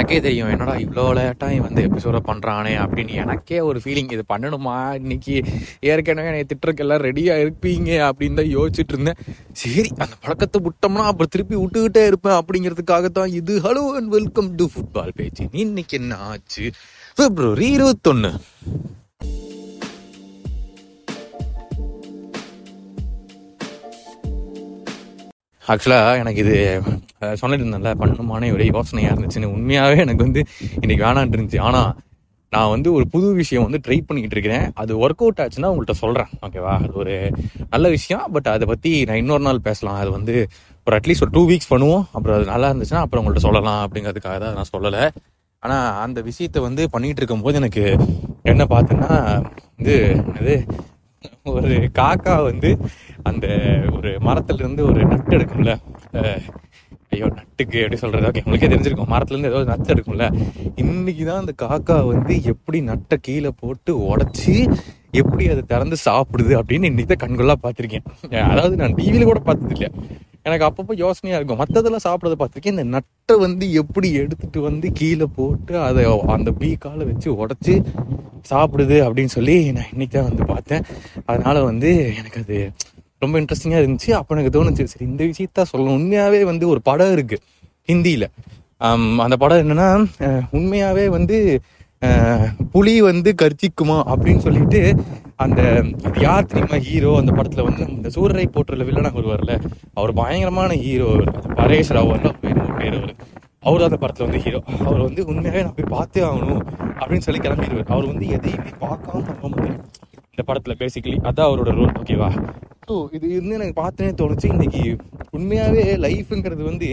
எனக்கே தெரியும் என்னடா இவ்வளோ லேட்டாக வந்து எபிசோட பண்ணுறானே அப்படின்னு எனக்கே ஒரு ஃபீலிங் இது பண்ணணுமா? இன்னைக்கு ஏற்கனவே என்னை திட்டுறக்கு எல்லாம் ரெடியாக இருப்பீங்க? அப்படின்னு தான் யோசிச்சுட்டு இருந்தேன். சரி அந்த பழக்கத்தை விட்டோம்னா அப்புறம் திருப்பி விட்டுக்கிட்டே இருப்பேன் அப்படிங்கிறதுக்காக தான் இது. Hello and welcome to football பேச்சு. இன்னைக்கு என்ன ஆச்சு? பிப்ரவரி இருபத்தொன்று ஆக்சுவலாக எனக்கு இது சொல்லிட்டு இருந்தேன்ல பண்ணணுமானே ஒரே யோசனையாக இருந்துச்சுன்னு உண்மையாகவே எனக்கு வந்து இன்னைக்கு வேணான் இருந்துச்சு. ஆனால் நான் வந்து ஒரு புது விஷயம் வந்து ட்ரை பண்ணிக்கிட்டு இருக்கிறேன். அது ஒர்க் அவுட் ஆச்சுன்னா உங்கள்கிட்ட சொல்கிறேன் ஓகேவா அது ஒரு நல்ல விஷயம். பட் அதை பற்றி நான் இன்னொரு நாள் பேசலாம். அது வந்து ஒரு அட்லீஸ்ட் ஒரு டூ வீக்ஸ் பண்ணுவோம். அப்புறம் அது நல்லா இருந்துச்சுன்னா அப்புறம் உங்கள்கிட்ட சொல்லலாம் அப்படிங்கிறதுக்காக தான் நான் சொல்லலை. ஆனால் அந்த விஷயத்த வந்து பண்ணிட்டு இருக்கும்போது எனக்கு என்ன பார்த்தேன்னா இது அது ஒரு காக்கா வந்து அந்த ஒரு மரத்துல இருந்து ஒரு நட்டு எடுக்கும்ல. ஐயோ நட்டுக்கு எப்படி சொல்கிறது ஓகே உங்களுக்கே தெரிஞ்சிருக்கும். மரத்துலேருந்து ஏதோ நட்டு எடுக்கும்ல. இன்னைக்கு தான் அந்த காக்கா வந்து எப்படி நட்டை கீழே போட்டு உடைச்சி எப்படி அதை திறந்து சாப்பிடுது அப்படின்னு இன்றைக்கி தான் கண்கொள்ளா பார்த்துருக்கேன். அதாவது நான் டிவியில் கூட பார்த்தது எனக்கு அப்பப்போ யோசனையாக இருக்கும். மற்றதெல்லாம் சாப்பிட்றத பார்த்துருக்கேன். இந்த நட்டை வந்து எப்படி எடுத்துகிட்டு வந்து கீழே போட்டு அதை அந்த பீக்கால வச்சு உடச்சி சாப்பிடுது அப்படின்னு சொல்லி நான் இன்னைக்கு தான் வந்து பார்த்தேன். அதனால் வந்து எனக்கு அது ரொம்ப இன்ட்ரெஸ்டிங்காக இருந்துச்சு. அப்போ எனக்கு தோணுச்சு சரி இந்த விஷயத்த சொல்லணும். உண்மையாகவே வந்து ஒரு படம் இருக்கு ஹிந்தியில். அந்த படம் என்னன்னா உண்மையாகவே வந்து புலி வந்து கர்ஜிக்குமா அப்படின்னு சொல்லிட்டு அந்த அது யார் தெரியுமா ஹீரோ அந்த படத்துல வந்து இந்த சூரரை போற்றுல வில்லனாக வரல அவர் பயங்கரமான ஹீரோ அது பரேஷ் ராவல் பேர் அவர். அவர் அந்த படத்துல வந்து ஹீரோ அவர் வந்து உண்மையாவே நான் போய் பார்த்தே ஆகணும் அப்படின்னு சொல்லி கிளம்பிடுவார். அவர் வந்து எதையுமே பார்க்காம ரொம்ப முடியும். இந்த படத்தில் பேசிக்கலி அதான் அவரோட ரோல் ஓகேவா ஸோ இது வந்து எனக்கு பார்த்தேனே தோணுச்சு. இன்னைக்கு உண்மையாகவே லைஃப்ங்கிறது வந்து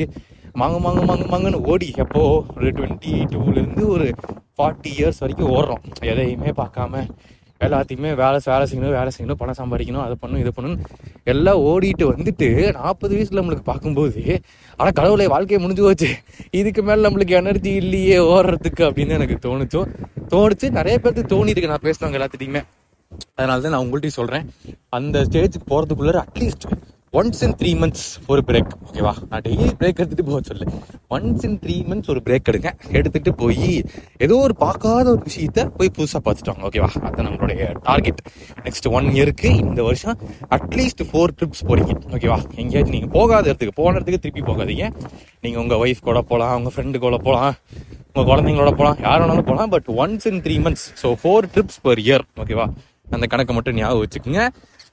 மாங்க மாங்க மாங்க மாங்கன்னு ஓடி. எப்போ? ஒரு டுவெண்ட்டி டூலேருந்து ஒரு ஃபார்ட்டி இயர்ஸ் வரைக்கும் ஓடுறோம். எதையுமே பார்க்காம எல்லாத்தையுமே வேலை வேலை செய்யணும் வேலை செய்யணும் பணம் சம்பாதிக்கணும் அதை பண்ணணும் இதை பண்ணணும் எல்லாம் ஓடிட்டு வந்துட்டு நாற்பது வயசில் நம்மளுக்கு பார்க்கும்போது ஆனால் கடவுளை வாழ்க்கையை முடிஞ்சு போச்சு. இதுக்கு மேலே நம்மளுக்கு எனர்ஜி இல்லையே ஓடுறதுக்கு அப்படின்னு எனக்கு தோணுச்சோ தோணுச்சு. நிறைய பேருக்கு தோணிருக்கு நான் பேசுனவங்க எல்லாத்துட்டையுமே. அதனால தான் நான் உங்கள்கிட்டயும் சொல்கிறேன் அந்த ஸ்டேஜுக்கு போகிறதுக்குள்ளே at least once in three months ஒரு பிரேக் ஓகேவா நான் டெய்லி பிரேக் எடுத்துகிட்டு போக சொல்லு ஒன்ஸ் இன் த்ரீ மந்த்ஸ் ஒரு பிரேக் எடுங்க. எடுத்துகிட்டு போய் ஏதோ ஒரு பார்க்காத ஒரு விஷயத்த போய் புதுசாக பார்த்துட்டு வாங்க ஓகேவா அதுதான் நம்மளுடைய டார்கெட் நெக்ஸ்ட் ஒன் இயருக்கு இந்த வருஷம் அட்லீஸ்ட் ஃபோர் ட்ரிப்ஸ் போறீங்க ஓகேவா எங்கேயாச்சும் நீங்கள் போகாத இடத்துக்கு போன இடத்துக்கு திருப்பி போகாதீங்க. நீங்கள் உங்கள் ஒய்ஃப் கூட போகலாம் உங்கள் ஃப்ரெண்டு கூட போகலாம் உங்கள் குழந்தைங்களோட போகலாம் யார் வேணாலும் போகலாம் but once in three months so four trips per year ஓகேவா அந்த கணக்கை மட்டும் ஞாபகம் வச்சுக்கோங்க.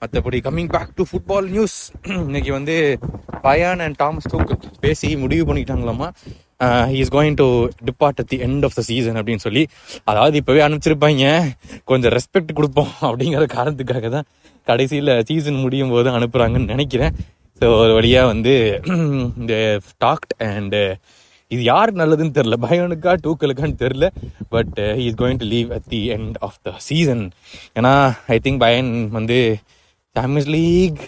மற்றபடி coming back to football news இன்னைக்கு வந்து பயான் அண்ட் டாமஸ் டூக்கு பேசி முடிவு பண்ணிக்கிட்டாங்களாமா is going to depart at the end of the season அப்படின்னு சொல்லி. அதாவது இப்போவே அனுப்பிச்சிருப்பாங்க. கொஞ்சம் ரெஸ்பெக்ட் கொடுப்போம் அப்படிங்கிற காரணத்துக்காக தான் கடைசியில் சீசன் முடியும் போது அனுப்புகிறாங்கன்னு நினைக்கிறேன். ஸோ ஒரு வழியாக வந்து இந்த டாக்ட் அண்டு இது யாருக்கு நல்லதுன்னு தெரில பயோனுக்கா டூக்கலுக்கான்னு தெரில but is uh, going to leave at the end of the season ஏன்னா ஐ திங்க் பயன் வந்து சாம்பியன்ஸ் லீக்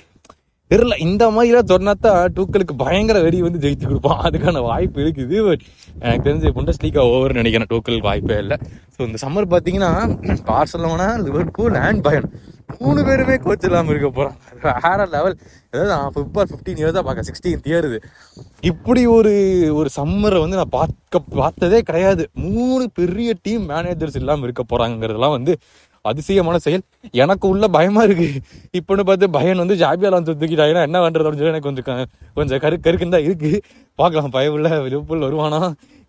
தெரில இந்த மாதிரிலாம் சொன்னாதான் டூக்களுக்கு பயங்கர வெடி வந்து ஜெயித்து கொடுப்பான். அதுக்கான வாய்ப்பு இருக்குது. பட் எனக்கு தெரிஞ்சு புண்டஸ் லீக்கா ஓவர் நினைக்கிறேன். டூக்களுக்கு வாய்ப்பே இல்லை. ஸோ இந்த சம்மர் பார்த்தீங்கன்னா பார்சலோனா லிவர்பூல் அண்ட் பயன் மூணு பேருமே கோச் இல்லாமல் இருக்க போகிறாங்க வேற லெவல் அதாவது நான் ஃபுட்பால் ஃபிஃப்டீன் இயர்ஸ் தான் பார்க்க சிக்ஸ்டீன் இயர் இது இப்படி ஒரு ஒரு சம்மரை வந்து நான் பார்க்க பார்த்ததே கிடையாது. மூணு பெரிய டீம் மேனேஜர்ஸ் இல்லாமல் இருக்க போகிறாங்கிறதுலாம் வந்து அதிசயமான செயல். எனக்கு உள்ள பயமா இருக்கு. இப்போன்னு பார்த்து பயன் வந்து ஜாபியால வந்து தூக்கிட்டாங்கன்னா என்ன பண்றது அப்படின்னு சொல்லி எனக்கு கொஞ்சம் கொஞ்சம் கரு கருக்குன்னு தான் இருக்கு. பார்க்கலாம் பயமுள்ள லிவர்பூல் வருவானா?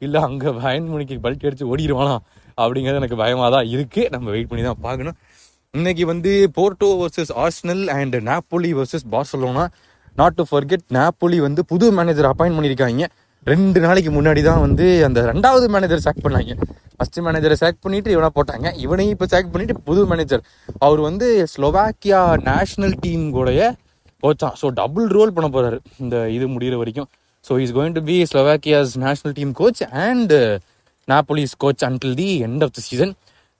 இல்லை அங்கே பயன் மணிக்கு பல்ட்டி அடிச்சு ஓடிடுவானா அப்படிங்கிறது எனக்கு பயமாக தான் இருக்கு. நம்ம வெயிட் பண்ணி தான் பார்க்கணும். இன்னைக்கு வந்து Porto versus Arsenal and Napoli versus Barcelona not to forget Napoli வந்து புது மேனேஜர் அப்பாயின்ட் பண்ணியிருக்காங்க. ரெண்டு நாளைக்கு முன்னாடி தான் வந்து அந்த ரெண்டாவது மேனேஜர் சாக் பண்ணாங்க. ஃபஸ்ட்டு மேனேஜரை செலக்ட் பண்ணிட்டு இவனை போட்டாங்க. இவனையும் இப்போ சாக் பண்ணிட்டு புது மேனேஜர் அவர் வந்து ஸ்லோவாக்கியா நேஷனல் டீம் கூடைய கோச்சான் ஸோ டபுள் ரோல் பண்ண போகிறாரு இந்த இது முடிகிற வரைக்கும். So is going to be Slovakia's national team coach and Napoli's coach until the end of the season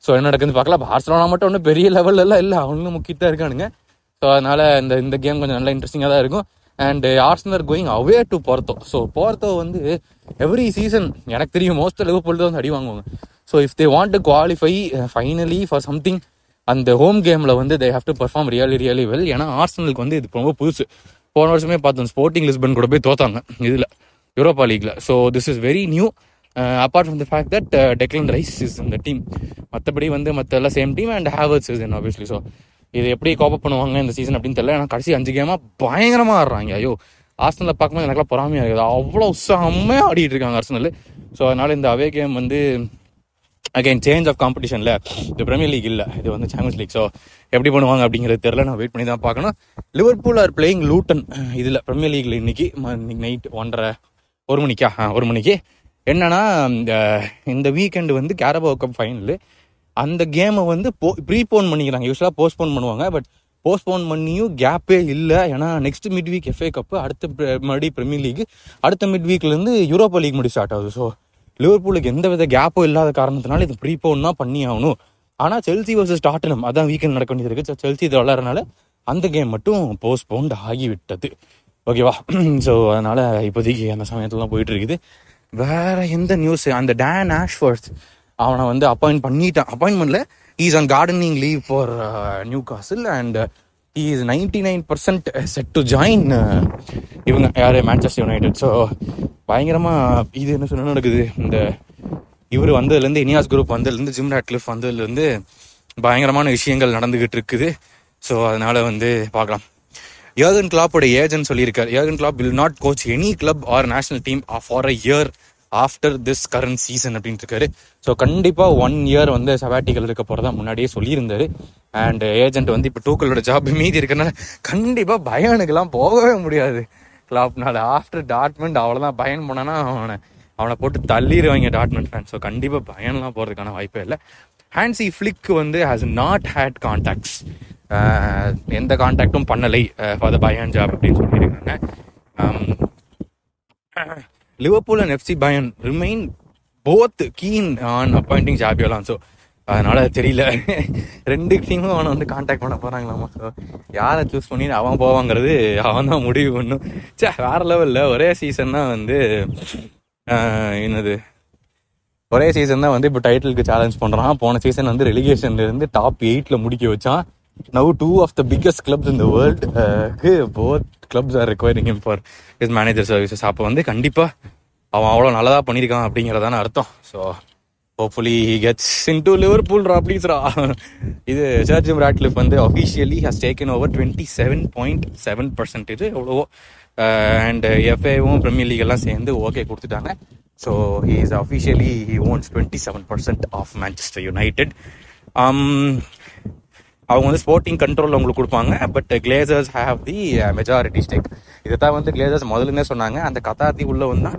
so என்ன நடக்குதுன்னு பார்க்கலாம். பார்சலோனா மட்டும் ஒன்றும் பெரிய லெவல்ல எல்லாம் இல்லை. அவங்களும் முக்கியத்தான் இருக்கானுங்க. ஸோ அதனால் இந்த இந்த கேம் கொஞ்சம் நல்லா இன்ட்ரெஸ்டிங்காக தான் இருக்கும். And Arsenal going away to Porto so Porto வந்து எவ்ரி சீசன் எனக்கு தெரியும் மோஸ்ட் அளவு பொழுது வந்து அடி வாங்குவாங்க. So if they want to qualify finally for something அந்த ஹோம் கேமில் வந்து they have to perform really really well ஏன்னா ஆர்ஸ்னலுக்கு வந்து இது ரொம்ப புதுசு. போன வருஷமே பார்த்தோம் ஸ்போர்ட்டிங் லிஸ்பன் கூட போய் தோத்தாங்க. இதில் Europa லீக்ல so this is very new apart from the fact that Declan Rice is இந்த டீம் மற்றபடி வந்து மற்ற எல்லாம் same team and Havertz is in obviously so இது எப்படி கோப்பப் பண்ணுவாங்க இந்த சீசன் அப்படின்னு தெரியல. ஏன்னா கடைசி அஞ்சு கேமாக பயங்கரமாக ஆடுறாங்க. ஐயோ ஆர்சனலில் பார்க்கும்போது எனக்குலாம் பொறாமையாக இருக்குது. அவ்வளோ செம்மையாக ஆடிட்டு இருக்காங்க ஆர்சனல் ஸோ அதனால் இந்த அவே கேம் வந்து அகைன் சேஞ்ச் ஆஃப் காம்படிஷனில் இது பிரீமியர் லீக் இல்லை. இது வந்து சாம்பியன்ஸ் லீக் ஸோ எப்படி பண்ணுவாங்க அப்படிங்கிறது தெரில நான் வெயிட் பண்ணி தான் பார்க்கணும். லிவர்பூல் ஆர் பிளேயிங் லூட்டன் இதில் பிரீமியர் லீக்ல இன்னைக்கு இன்னைக்கு நைட் ஒன்றரை ஒரு மணிக்கா? ஒரு மணிக்கு. என்னன்னா இந்த இந்த வீக்கெண்டு வந்து கேரபோ கப் ஃபைனலு அந்த கேமை வந்து போ ப்ரீபோன் பண்ணிக்கிறாங்க. யூஸ்வலாக போஸ்ட்போன் பண்ணுவாங்க. பட் போஸ்ட்போன் பண்ணியும் கேப்பே இல்லை. ஏன்னா next mid week FA cup அடுத்த மறுபடியும் ப்ரீமியர் லீக் அடுத்த மிட் வீக்லேருந்து யூரோப்பா லீக் முடி ஸ்டார்ட் ஆகுது. ஸோ லிவர்பூலுக்கு எந்த வித கேப்பும் இல்லாத காரணத்தினால இது ப்ரீபோன் தான் பண்ணி ஆகணும். ஆனால் செல்சி வர்சஸ் டாட்டனம் அதான் வீக்கெண்ட் நடக்க வேண்டியது இருக்குது செல்சி இது விளாட்றனால அந்த கேம் மட்டும் போஸ்ட்போன்ட் ஆகிவிட்டது. ஓகேவா ஸோ அதனால் இப்போதைக்கு அந்த சமயத்துலலாம் போயிட்டு இருக்குது. வேற எந்த நியூஸ் அந்த டேன் ஆஷ்வர்த் அவனை வந்து அப்பாயிண்ட் பண்ணிட்டான். அப்பாயின்மெண்ட்ல is on gardening leave for Newcastle and is ninety nine percent set to join இவங்க யார்? மேன்செஸ்டர் யுனைடெட் ஸோ பயங்கரமாக இது என்ன சொன்ன நடக்குது? இந்த இவர் வந்ததுலேருந்து இனியாஸ் குரூப் வந்ததுலேருந்து ஜிம் ராட்லிஃப் வந்ததுலேருந்து பயங்கரமான விஷயங்கள் நடந்துகிட்டு இருக்குது. ஸோ அதனால் வந்து பார்க்கலாம். யர்கன் கிளாப்போட ஏஜென்ட் சொல்லியிருக்கார். Jurgen Klopp will not coach any club or national team for a year after this current season அப்படின்ட்டு இருக்காரு. ஸோ கண்டிப்பாக ஒன் இயர் வந்து சபாட்டிக்கல் இருக்க போகிறதா முன்னாடியே சொல்லியிருந்தாரு. அண்ட் ஏஜென்ட் வந்து இப்போ டூக்கலோட ஜாப் மீதி இருக்கனால கண்டிப்பாக பயனுக்கெல்லாம் போகவே முடியாது. கிளாப்னால ஆஃப்டர் டாட்மெண்ட் அவ்வளோதான் பயன் போனானா அவனை அவனை போட்டு தள்ளிடுவாங்க டாட்மெண்ட் ஃபேன் ஸோ கண்டிப்பாக பயன்லாம் போகிறதுக்கான வாய்ப்பே இல்லை. ஹான்சி ஃப்ளிக் வந்து ஹாஸ் நாட் ஹேட் கான்டாக்ட்ஸ் எந்த காண்டாக்டும் பண்ணலை ஃபார் த பயன் ஜாப் அப்படின்னு சொல்லியிருக்காங்க. Liverpool and FC Bayern remain both keen on appointing ஜாபியோலாம் so அதனால தெரியல. ரெண்டு டீமும் அவனை வந்து காண்டாக்ட் பண்ண போறாங்களாமா? ஸோ யாரை சூஸ் பண்ணி அவன் போவாங்கிறது அவன் தான் முடிவு பண்ணும். சே வேற லெவலில் ஒரே சீசன் தான் வந்து ஆஹ், என்னது? ஒரே சீசன் தான் வந்து இப்போ டைட்டிலுக்கு சேலஞ்ச் பண்றான். போன சீசன் வந்து ரெலிகேஷன்ல இருந்து டாப் எயிட்டில் முடிக்க வச்சான். Now two of the biggest clubs இந்த world both clubs are requiring him for his manager services அப்போ வந்து கண்டிப்பாக அவன் அவ்வளோ நல்லதாக பண்ணியிருக்கான் அப்படிங்கிறதான அர்த்தம். So hopefully he gets in to Liverpool ரா. ப்ளீஸ்ரா இது சர்ஜிம் ராட்லிஃப் வந்து officially has taken over twenty seven point seven percentage எவ்வளவோ. அண்ட் எஃப்ஏவும் ப்ரீமியர் லீக் எல்லாம் சேர்ந்து ஓகே கொடுத்துட்டாங்க. So he is officially he owns twenty seven percent of Manchester United அவங்க வந்து ஸ்போர்ட்டிங் கண்ட்ரோல் அவங்களுக்கு கொடுப்பாங்க. But Glazers have the majority stake இதை தான் வந்து கிளேசர்ஸ் முதல்ல சொன்னாங்க. அந்த கதாத்தி உள்ளே வந்தால்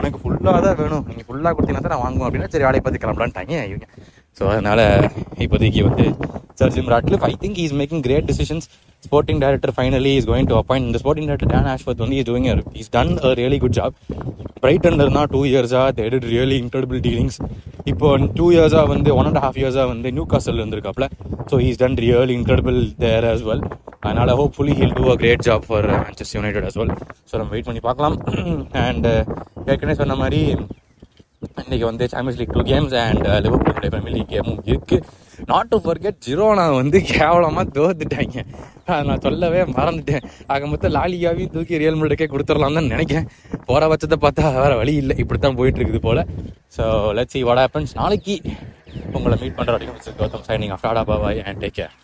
எனக்கு ஃபுல்லாக தான் வேணும். நீங்கள் ஃபுல்லாக கொடுத்தீங்கன்னா தான் நான் வாங்குவேன். அப்படின்னா சரி வேலையை பார்த்து கிளம்பலான்ட்டாங்க இவங்க ஸோ அதனால இப்போதைக்கு வந்து sir Jim Ratcliffe I think is making great decisions sporting director finally is going to appoint இந்த ஸ்போர்ட்டிங் டைரக்டர் டேன் ஆஷ்வத் வந்து is doing is done a really good job பிரைட்டன்ல இருந்தால் டூ இயர்ஸாக தேட் ரியலி இன்க்ரெடிபிள் டீலிங்ஸ் இப்போ two இயர்ஸாக வந்து one and half இயர்ஸாக வந்து Newcastle இருந்திருக்காப்ல. So he's done real incredible there as well அதனால் hopefully he'll do a great job for Manchester United as well so நம்ம wait பண்ணி பார்க்கலாம். And ஏற்கனவே சொன்ன மாதிரி இன்றைக்கி வந்து champions league two games and Liverpool premier league கேமும் இருக்கு. நாட் டு ஃபர்கெட் ஜிரோனா வந்து கேவலமாக தோத்துட்டாங்க. அதை நான் சொல்லவே மறந்துட்டேன். ஆக மொத்தம் லாலியாவையும் தூக்கி ரியல் முழுக்கே கொடுத்துடலாம் தான் நினைக்கிறேன். போற பட்சத்தை பார்த்தா வேற வழி இல்லை. இப்படித்தான் போயிட்டு இருக்குது போல. So let's see what happens நாளைக்கு உங்களை மீட் பண்ணுற வரைக்கும் Gautham signing off Tata bye bye and take care